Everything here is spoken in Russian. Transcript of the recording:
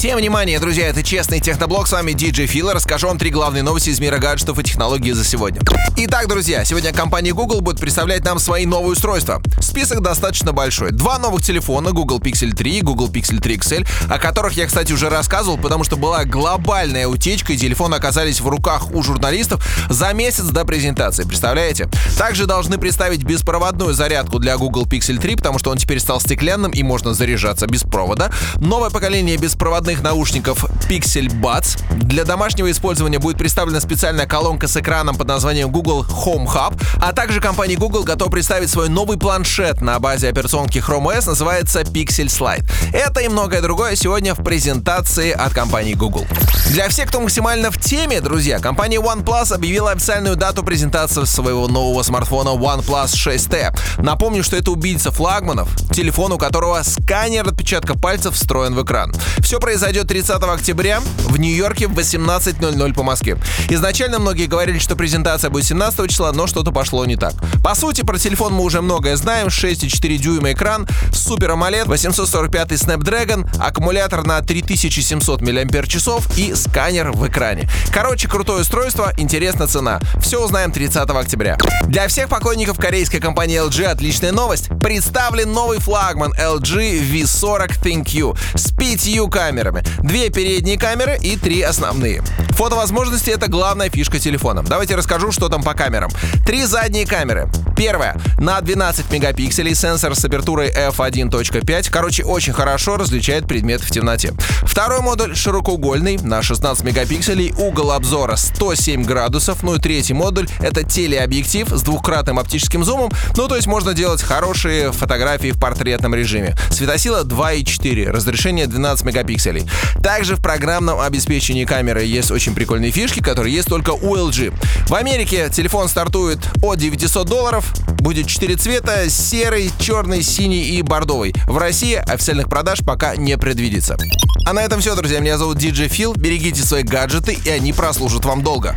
Всем внимание, друзья, это Честный Техноблог, с вами DJ Фил, расскажу вам три главные новости из мира гаджетов и технологий за сегодня. Итак, друзья, сегодня компания Google будет представлять нам свои новые устройства. Список достаточно большой. Два новых телефона, Google Pixel 3 и Google Pixel 3 XL, о которых я, кстати, уже рассказывал, потому что была глобальная утечка, и телефоны оказались в руках у журналистов за месяц до презентации, представляете? Также должны представить беспроводную зарядку для Google Pixel 3, потому что он теперь стал стеклянным и можно заряжаться без провода. Новое поколение беспроводных беспроводных наушников Pixel Buds. Для домашнего использования будет представлена специальная колонка с экраном под названием Google Home Hub, а также компания Google готова представить свой новый планшет на базе операционки Chrome OS, называется Pixel Slide. Это и многое другое сегодня в презентации от компании Google. Для всех, кто максимально в теме, друзья, компания OnePlus объявила официальную дату презентации своего нового смартфона OnePlus 6T. Напомню, что это убийца флагманов, телефон у которого сканер отпечатка пальцев встроен в экран. Все произойдет 30 октября в Нью-Йорке в 18.00 по Москве. Изначально многие говорили, что презентация будет 17 числа, но что-то пошло не так. По сути, про телефон мы уже многое знаем. 6,4 дюйма экран, Super AMOLED, 845 Snapdragon, аккумулятор на 3700 мАч и сканер в экране. Короче, крутое устройство, интересна цена. Все узнаем 30 октября. Для всех поклонников корейской компании LG отличная новость. Представлен новый флагман LG V40 ThinQ с пятью камерами. Две передние камеры и три основные. Фотовозможности — это главная фишка телефона. Давайте расскажу, что там по камерам. Три задние камеры. Первая на 12 мегапикселей, сенсор с апертурой f1.5. Короче, очень хорошо различает предметы в темноте. Второй модуль широкоугольный на 16 мегапикселей, угол обзора 107 градусов. Ну и третий модуль — это телеобъектив с двухкратным оптическим зумом. Ну то есть можно делать хорошие фотографии в портретном режиме. Светосила 2.4, разрешение 12 мегапикселей. Также в программном обеспечении камеры есть очень прикольные фишки, которые есть только у LG. В Америке телефон стартует от 900 долларов, Будет 4 цвета — серый, черный, синий и бордовый. В России официальных продаж пока не предвидится. А на этом все, друзья. Меня зовут DJ Фил. Берегите свои гаджеты, и они прослужат вам долго.